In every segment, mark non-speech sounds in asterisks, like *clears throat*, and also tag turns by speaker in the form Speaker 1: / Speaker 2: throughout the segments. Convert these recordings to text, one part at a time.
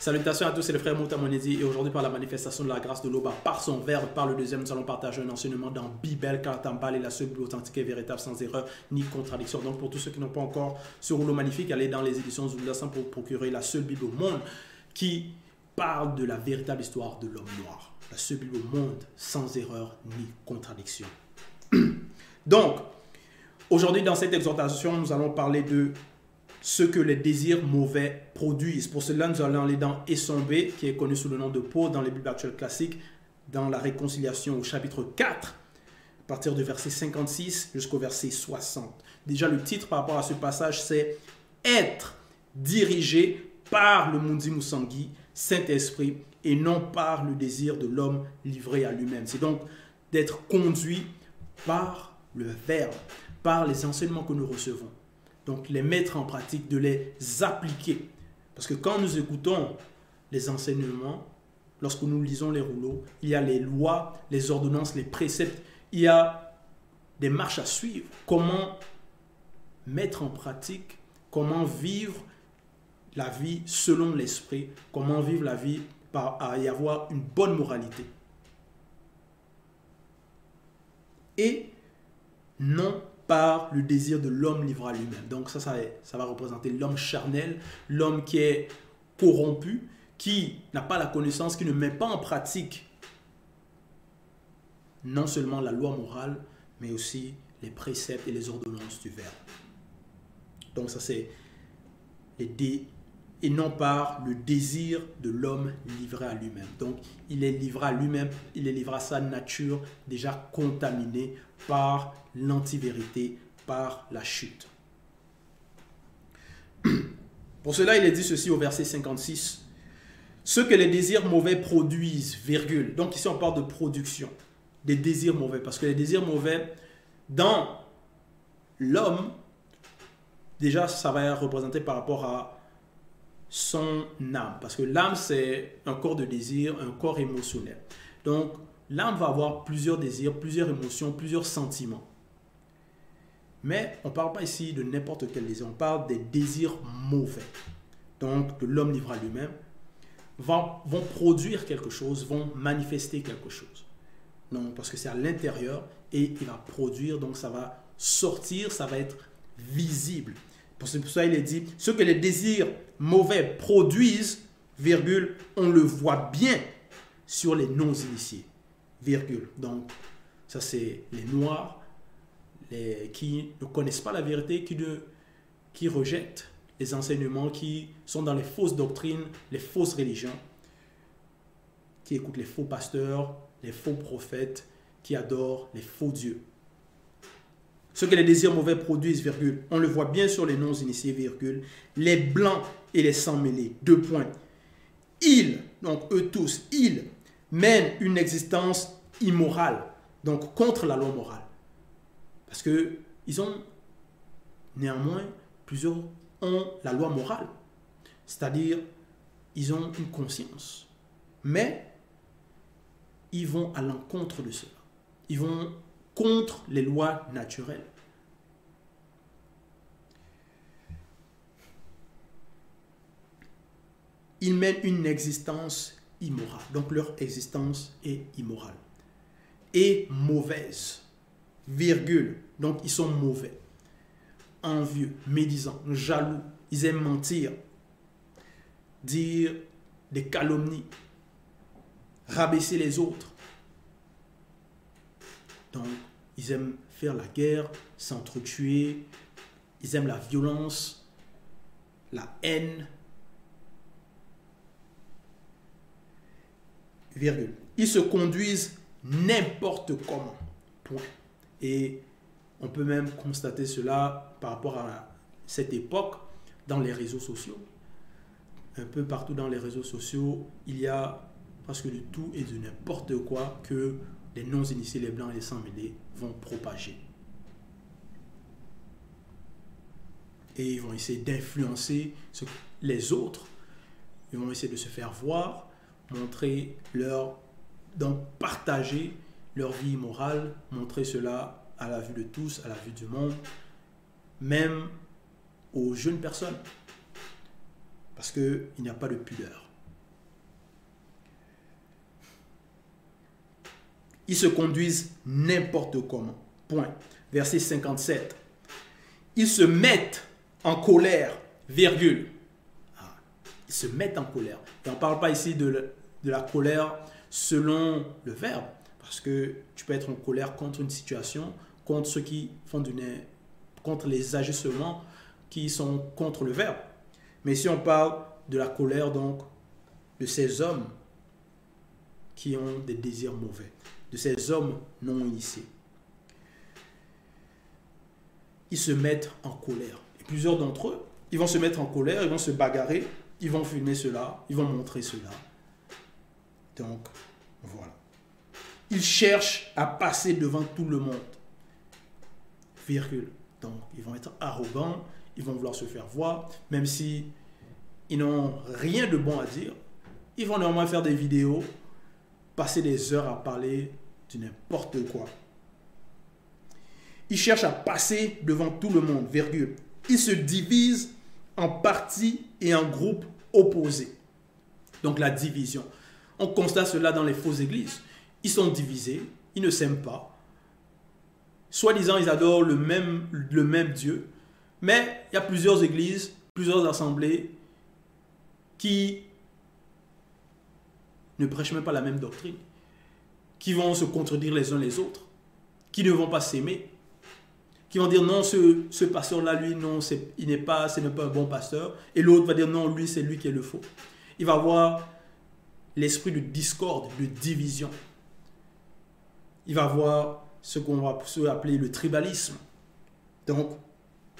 Speaker 1: Salutations à tous, c'est le frère Moutamonedi et aujourd'hui par la manifestation de la grâce de l'Oba, par son verbe, par le deuxième, nous allons partager un enseignement dans Bible, Kartambal et la seule authentique et véritable sans erreur ni contradiction. Donc pour tous ceux qui n'ont pas encore ce rouleau magnifique, allez dans les éditions Zoulasan pour procurer la seule Bible au monde qui parle de la véritable histoire de l'homme noir. La seule Bible au monde sans erreur ni contradiction. *clears throat* Donc, aujourd'hui dans cette exhortation, nous allons parler de ce que les désirs mauvais produisent. Pour cela, nous allons aller dans Essombé, qui est connu sous le nom de Paul dans les Bibles actuelles classiques, dans la réconciliation au chapitre 4, à partir du verset 56 jusqu'au verset 60. Déjà, le titre par rapport à ce passage, c'est Être dirigé par le Mundi Moussangui, Saint-Esprit, et non par le désir de l'homme livré à lui-même. C'est donc d'être conduit par le Verbe, par les enseignements que nous recevons donc les mettre en pratique, de les appliquer. Parce que quand nous écoutons les enseignements, lorsque nous lisons les rouleaux, il y a les lois, les ordonnances, les préceptes, il y a des marches à suivre. Comment mettre en pratique, comment vivre la vie selon l'esprit, comment vivre la vie par y avoir une bonne moralité. Et non par le désir de l'homme livré à lui-même. Donc ça, ça, ça va représenter l'homme charnel, l'homme qui est corrompu, qui n'a pas la connaissance, qui ne met pas en pratique non seulement la loi morale, mais aussi les préceptes et les ordonnances du Verbe. Donc ça, c'est les dé et non par le désir de l'homme livré à lui-même. Donc, il est livré à lui-même, il est livré à sa nature déjà contaminée par l'antivérité, par la chute. *clears throat* Pour cela, il est dit ceci au verset 56. Ce que les désirs mauvais produisent, virgule. Donc ici, on parle de production, des désirs mauvais. Parce que les désirs mauvais, dans l'homme, déjà, ça va être représenté par rapport à son âme. Parce que l'âme, c'est un corps de désir, un corps émotionnel. Donc, l'âme va avoir plusieurs désirs, plusieurs émotions, plusieurs sentiments. Mais on ne parle pas ici de n'importe quel désir, on parle des désirs mauvais. Donc, que l'homme livrera lui-même, vont, vont produire quelque chose, vont manifester quelque chose. Non, parce que c'est à l'intérieur et il va produire, donc ça va sortir, ça va être visible. Pour ça, il est dit, ce que les désirs mauvais produisent, on le voit bien sur les non-initiés, virgule. Donc, ça c'est les noirs, qui ne connaissent pas la vérité, qui, qui rejettent les enseignements, qui sont dans les fausses doctrines, les fausses religions, qui écoutent les faux pasteurs, les faux prophètes, qui adorent les faux dieux. Ce que les désirs mauvais produisent, virgule, on le voit bien sur les noms initiés, virgule, les blancs et les sans mêlés, deux points. Ils, donc eux tous, ils mènent une existence immorale, donc contre la loi morale. Parce que ils ont néanmoins plusieurs ont la loi morale, c'est-à-dire ils ont une conscience, mais ils vont à l'encontre de cela. Ils vont contre les lois naturelles. Ils mènent une existence immorale. Donc leur existence est immorale. Et mauvaise. Virgule. Donc ils sont mauvais. Envieux, médisants, jaloux. Ils aiment mentir. Dire des calomnies. Rabaisser les autres. Donc ils aiment faire la guerre, s'entretuer. Ils aiment la violence, la haine. Ils se conduisent n'importe comment. Point. Et on peut même constater cela par rapport à cette époque dans les réseaux sociaux. Un peu partout dans les réseaux sociaux, il y a presque de tout et de n'importe quoi que les non-initiés, les blancs et les sans-mêlés vont propager. Et ils vont essayer d'influencer les autres. Ils vont essayer de se faire voir, montrer leur... Donc partager leur vie morale, montrer cela à la vue de tous, à la vue du monde, même aux jeunes personnes. Parce qu'il n'y a pas de pudeur. Ils se conduisent n'importe comment. Point. Verset 57. Ils se mettent en colère, virgule. Ah, ils se mettent en colère. On ne parle pas ici de, de la colère selon le verbe, parce que tu peux être en colère contre une situation, contre ceux qui font du contre les ajustements qui sont contre le verbe. Mais si on parle de la colère, donc, de ces hommes qui ont des désirs mauvais, de ces hommes non initiés, ils se mettent en colère. Et plusieurs d'entre eux, ils vont se mettre en colère, ils vont se bagarrer, ils vont filmer cela, ils vont montrer cela. Donc, voilà. Ils cherchent à passer devant tout le monde. Virgule. Donc, ils vont être arrogants, ils vont vouloir se faire voir, même si ils n'ont rien de bon à dire. Ils vont néanmoins faire des vidéos, passer des heures à parler de n'importe quoi. Ils cherchent à passer devant tout le monde, virgule. Ils se divisent en partis et en groupes opposés. Donc la division. On constate cela dans les fausses églises. Ils sont divisés, ils ne s'aiment pas. Soi-disant, ils adorent le même, le même Dieu. Mais il y a plusieurs églises, plusieurs assemblées qui ne prêchent même pas la même doctrine, qui vont se contredire les uns les autres, qui ne vont pas s'aimer, qui vont dire non, ce, ce pasteur-là, lui, non, il n'est pas, ce n'est pas un bon pasteur, et l'autre va dire non, lui, c'est lui qui est le faux. Il va avoir l'esprit de discorde, de division. Il va avoir ce qu'on va appeler le tribalisme. Donc,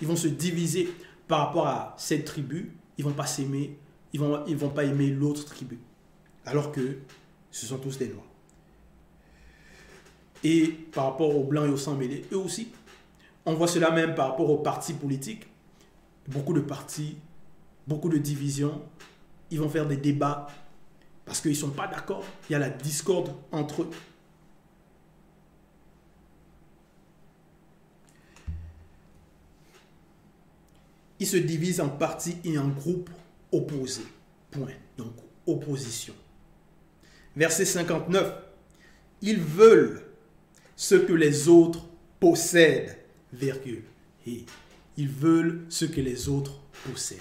Speaker 1: ils vont se diviser par rapport à cette tribu, ils vont pas s'aimer, ils vont, ils vont pas aimer l'autre tribu. Alors que ce sont tous des noirs. Et par rapport aux blancs et aux sans mêlés, eux aussi. On voit cela même par rapport aux partis politiques. Beaucoup de partis, beaucoup de divisions. Ils vont faire des débats parce qu'ils ne sont pas d'accord. Il y a la discorde entre eux. Ils se divisent en partis et en groupes opposé. Point. Donc, opposition. Verset 59. Ils veulent ce que les autres possèdent. Et ils veulent ce que les autres possèdent.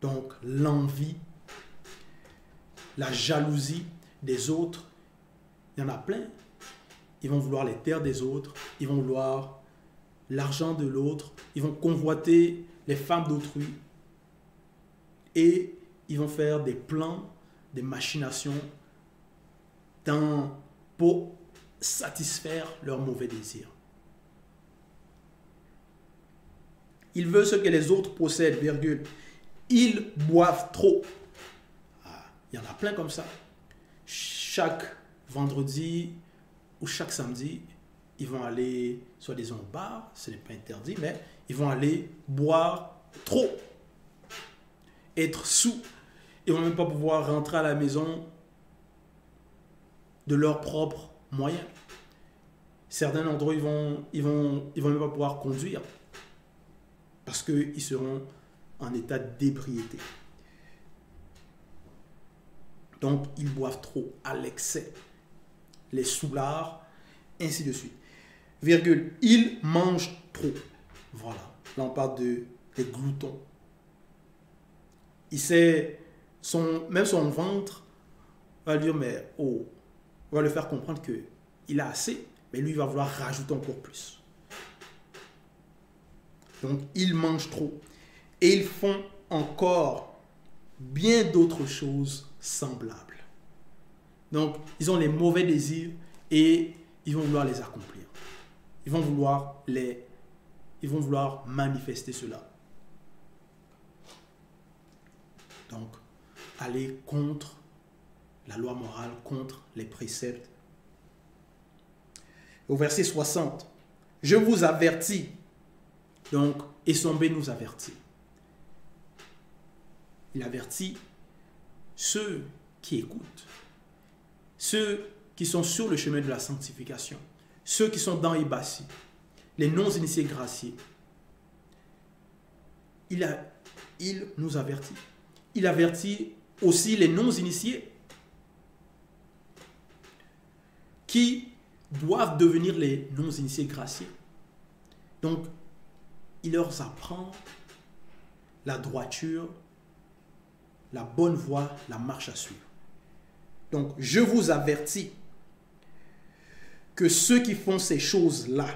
Speaker 1: Donc, l'envie, la jalousie des autres, il y en a plein. Ils vont vouloir les terres des autres, ils vont vouloir l'argent de l'autre, ils vont convoiter les femmes d'autrui, et ils vont faire des plans, des machinations pour satisfaire leurs mauvais désirs. Ils veulent ce que les autres possèdent, virgule. Ils boivent trop. Ah, il y en a plein comme ça. Chaque vendredi ou chaque samedi, ils vont aller, soit disant au bar, ce n'est pas interdit, mais ils vont aller boire trop être sous. Ils vont même pas pouvoir rentrer à la maison de leurs propres moyens. Certains eux, ils vont, ils, vont, ils vont même pas pouvoir conduire parce qu'ils seront en état d'ébriété. Donc, ils boivent trop à l'excès, les soulards, ainsi de suite. Virgule, ils mangent trop. Voilà. Là, on parle de, des gloutons il sait, son, même son ventre va lui dire, mais oh, on va le faire comprendre que il a assez, mais lui il va vouloir rajouter encore plus. Donc ils mangent trop. Et ils font encore bien d'autres choses semblables. Donc ils ont les mauvais désirs et ils vont vouloir les accomplir. Ils vont vouloir les ils vont vouloir manifester cela. Donc, aller contre la loi morale, contre les préceptes. Au verset 60, je vous avertis. Donc, Essombé nous avertit. Il avertit ceux qui écoutent, ceux qui sont sur le chemin de la sanctification, ceux qui sont dans Ibassi, les non-initiés graciés. Il, a, il nous avertit il avertit aussi les non-initiés qui doivent devenir les non-initiés graciés. Donc, il leur apprend la droiture, la bonne voie, la marche à suivre. Donc, je vous avertis que ceux qui font ces choses-là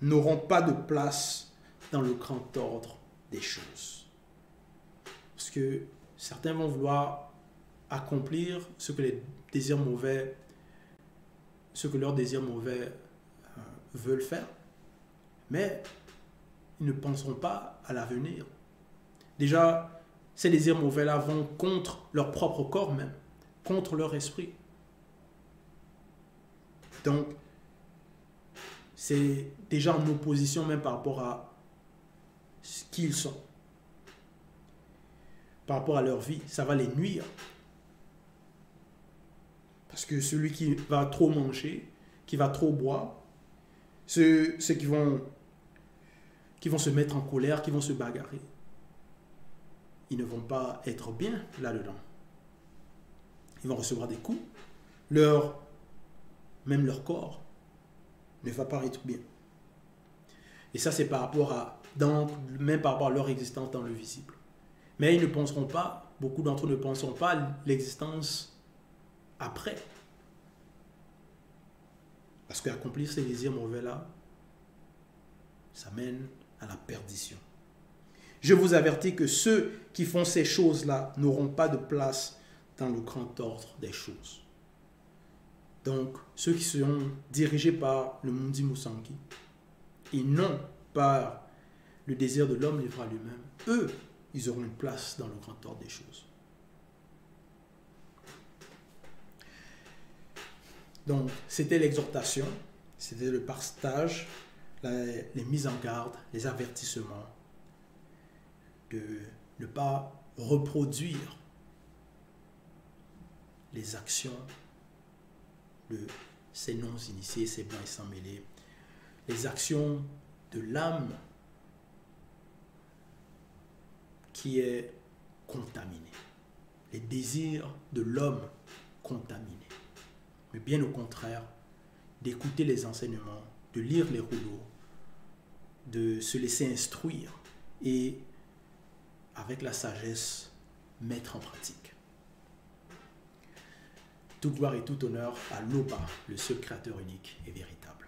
Speaker 1: n'auront pas de place dans le grand ordre des choses. Parce que certains vont vouloir accomplir ce que les désirs mauvais, ce que leurs désirs mauvais euh, veulent faire, mais ils ne penseront pas à l'avenir. Déjà, ces désirs mauvais-là vont contre leur propre corps même, contre leur esprit. Donc, c'est déjà en opposition même par rapport à ce qu'ils sont. Par rapport à leur vie, ça va les nuire. Parce que celui qui va trop manger, qui va trop boire, ceux, ceux qui, vont, qui vont se mettre en colère, qui vont se bagarrer, ils ne vont pas être bien là-dedans. Ils vont recevoir des coups. Leur, même leur corps ne va pas être bien. Et ça, c'est par rapport à, dans, même par rapport à leur existence dans le visible. Mais ils ne penseront pas, beaucoup d'entre eux ne penseront pas l'existence après. Parce qu'accomplir ces désirs mauvais-là, ça mène à la perdition. Je vous avertis que ceux qui font ces choses-là n'auront pas de place dans le grand ordre des choses. Donc, ceux qui seront dirigés par le Mundi Musangi et non par le désir de l'homme livré à lui-même, eux, ils auront une place dans le grand ordre des choses. Donc, c'était l'exhortation, c'était le partage, les mises en garde, les avertissements de ne pas reproduire les actions de ces non-initiés, ces blancs et sans mêlés, les actions de l'âme qui est contaminée, les désirs de l'homme contaminé. Mais bien au contraire, d'écouter les enseignements, de lire les rouleaux, de se laisser instruire et avec la sagesse, mettre en pratique. Toute gloire et tout honneur à l'Oba, le seul créateur unique et véritable.